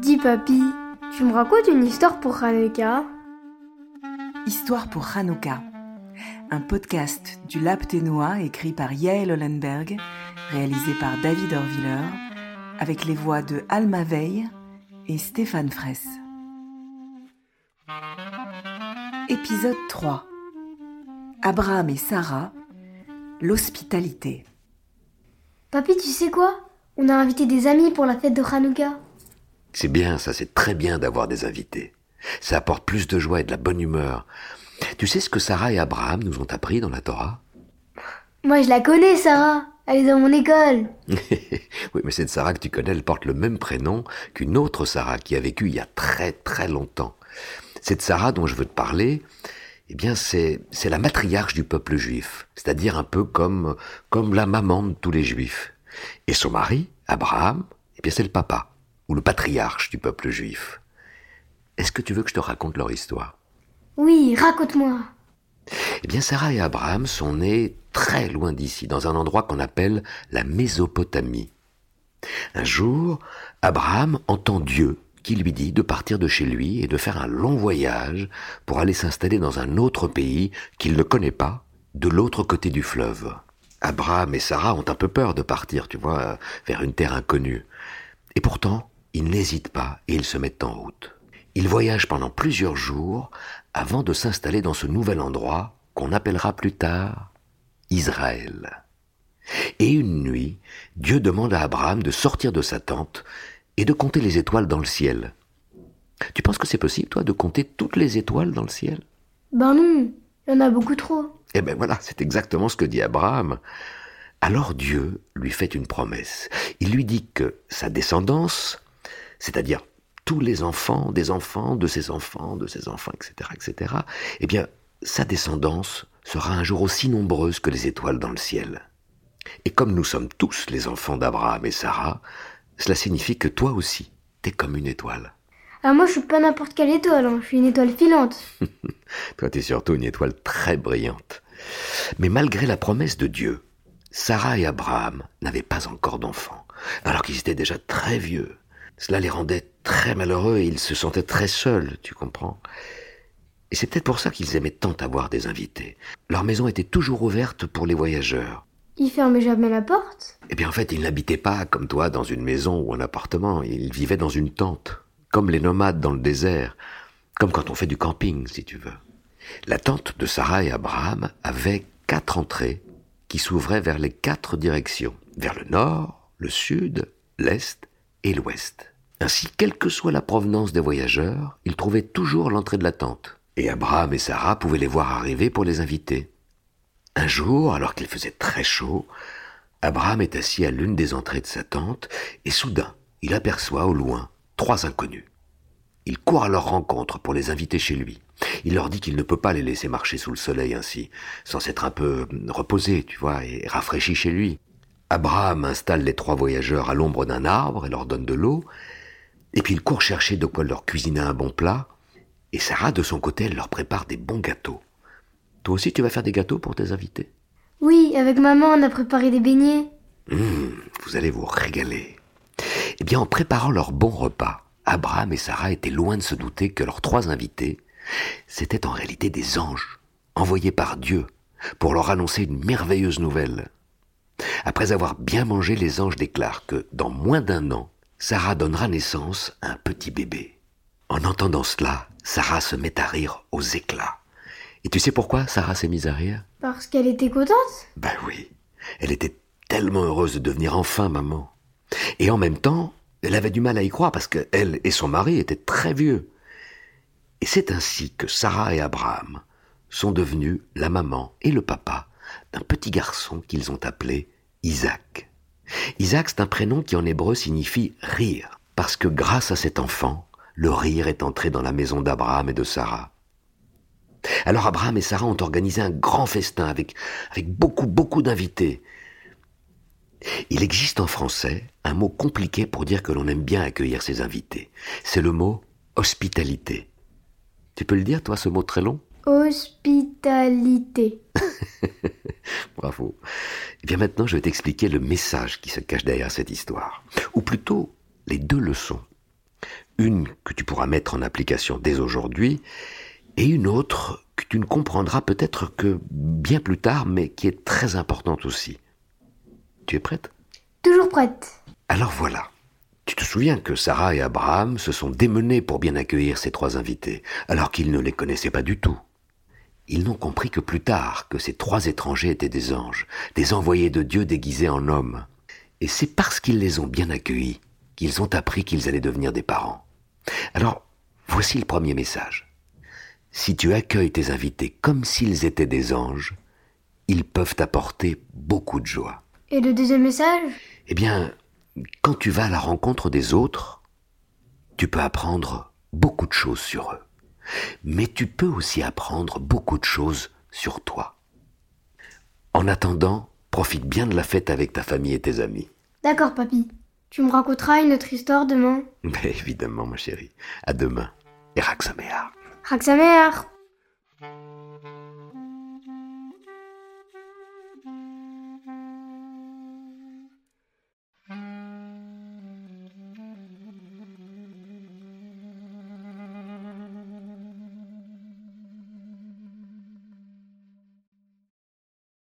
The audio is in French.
Dis papy, tu me racontes une histoire pour Hanouka? Histoire pour Hanouka, un podcast du Lab Ténois écrit par Yael Hollenberg, réalisé par David Orviller, avec les voix de Alma Veil et Stéphane Fraisse. Épisode 3 Abraham et Sarah, l'hospitalité. Papy, tu sais quoi? On a invité des amis pour la fête de Hanouka. C'est bien, ça, c'est très bien d'avoir des invités. Ça apporte plus de joie et de la bonne humeur. Tu sais ce que Sarah et Abraham nous ont appris dans la Torah? Moi, je la connais, Sarah. Elle est dans mon école. Oui, mais cette Sarah que tu connais, elle porte le même prénom qu'une autre Sarah qui a vécu il y a très très longtemps. Cette Sarah dont je veux te parler, eh bien, c'est, c'est la matriarche du peuple juif. C'est-à-dire un peu comme, comme la maman de tous les juifs. Et son mari, Abraham, eh bien, c'est le papa, ou le patriarche du peuple juif. Est-ce que tu veux que je te raconte leur histoire? Oui, raconte-moi. Eh bien, Sarah et Abraham sont nés très loin d'ici, dans un endroit qu'on appelle la Mésopotamie. Un jour, Abraham entend Dieu qui lui dit de partir de chez lui et de faire un long voyage pour aller s'installer dans un autre pays qu'il ne connaît pas, de l'autre côté du fleuve. Abraham et Sarah ont un peu peur de partir, tu vois, vers une terre inconnue. Et pourtant, ils n'hésitent pas et ils se mettent en route. Ils voyagent pendant plusieurs jours avant de s'installer dans ce nouvel endroit qu'on appellera plus tard Israël. Et une nuit, Dieu demande à Abraham de sortir de sa tente et de compter les étoiles dans le ciel. Tu penses que c'est possible, toi, de compter toutes les étoiles dans le ciel? Ben non, il y en a beaucoup trop. Eh ben voilà, c'est exactement ce que dit Abraham. Alors Dieu lui fait une promesse. Il lui dit que sa descendance, c'est-à-dire tous les enfants des enfants de ses enfants, de ses enfants, etc., etc., eh bien, sa descendance sera un jour aussi nombreuse que les étoiles dans le ciel. Et comme nous sommes tous les enfants d'Abraham et Sarah, cela signifie que toi aussi, t'es comme une étoile. Ah, moi, je suis pas n'importe quelle étoile, hein. je suis une étoile filante. Toi, t'es surtout une étoile très brillante. Mais malgré la promesse de Dieu, Sarah et Abraham n'avaient pas encore d'enfants, alors qu'ils étaient déjà très vieux. Cela les rendait très malheureux et ils se sentaient très seuls, tu comprends Et c'est peut-être pour ça qu'ils aimaient tant avoir des invités. Leur maison était toujours ouverte pour les voyageurs. Il fermait jamais la porte? Eh bien, en fait, ils n'habitaient pas, comme toi, dans une maison ou un appartement. Ils vivaient dans une tente, comme les nomades dans le désert, comme quand on fait du camping, si tu veux. La tente de Sarah et Abraham avait quatre entrées qui s'ouvraient vers les quatre directions, vers le nord, le sud, l'est et l'ouest. Ainsi, quelle que soit la provenance des voyageurs, ils trouvaient toujours l'entrée de la tente. Et Abraham et Sarah pouvaient les voir arriver pour les inviter. Un jour, alors qu'il faisait très chaud, Abraham est assis à l'une des entrées de sa tente, et soudain, il aperçoit au loin trois inconnus. Il court à leur rencontre pour les inviter chez lui. Il leur dit qu'il ne peut pas les laisser marcher sous le soleil ainsi, sans s'être un peu reposé, tu vois, et rafraîchi chez lui. Abraham installe les trois voyageurs à l'ombre d'un arbre et leur donne de l'eau, et puis il court chercher de quoi leur cuisiner un bon plat, et Sarah, de son côté, elle leur prépare des bons gâteaux. Toi aussi, tu vas faire des gâteaux pour tes invités? Oui, avec maman, on a préparé des beignets. Hum, vous allez vous régaler. Eh bien, en préparant leur bon repas, Abraham et Sarah étaient loin de se douter que leurs trois invités, c'étaient en réalité des anges, envoyés par Dieu, pour leur annoncer une merveilleuse nouvelle. Après avoir bien mangé, les anges déclarent que, dans moins d'un an, Sarah donnera naissance à un petit bébé. En entendant cela, Sarah se met à rire aux éclats. Et tu sais pourquoi Sarah s'est mise à rire? Parce qu'elle était contente? Ben oui, elle était tellement heureuse de devenir enfin maman. Et en même temps, elle avait du mal à y croire parce qu'elle et son mari étaient très vieux. Et c'est ainsi que Sarah et Abraham sont devenus la maman et le papa d'un petit garçon qu'ils ont appelé Isaac. Isaac, c'est un prénom qui en hébreu signifie rire, parce que grâce à cet enfant, le rire est entré dans la maison d'Abraham et de Sarah. Alors Abraham et Sarah ont organisé un grand festin avec, avec beaucoup, beaucoup d'invités. Il existe en français un mot compliqué pour dire que l'on aime bien accueillir ses invités. C'est le mot hospitalité. Tu peux le dire, toi, ce mot très long? Hospitalité. Bravo. Eh bien maintenant, je vais t'expliquer le message qui se cache derrière cette histoire. Ou plutôt, les deux leçons. Une que tu pourras mettre en application dès aujourd'hui, et une autre que tu ne comprendras peut-être que bien plus tard, mais qui est très importante aussi. Tu es prête? Toujours prête. Alors voilà. Tu te souviens que Sarah et Abraham se sont démenés pour bien accueillir ces trois invités, alors qu'ils ne les connaissaient pas du tout. Ils n'ont compris que plus tard que ces trois étrangers étaient des anges, des envoyés de Dieu déguisés en hommes. Et c'est parce qu'ils les ont bien accueillis qu'ils ont appris qu'ils allaient devenir des parents. Alors, voici le premier message. Si tu accueilles tes invités comme s'ils étaient des anges, ils peuvent t'apporter beaucoup de joie. Et le deuxième message? Eh bien, quand tu vas à la rencontre des autres, tu peux apprendre beaucoup de choses sur eux. Mais tu peux aussi apprendre beaucoup de choses sur toi. En attendant, profite bien de la fête avec ta famille et tes amis. D'accord, papy. Tu me raconteras une autre histoire demain Mais évidemment, ma chérie. À demain. Et Raksaméar. Raksamer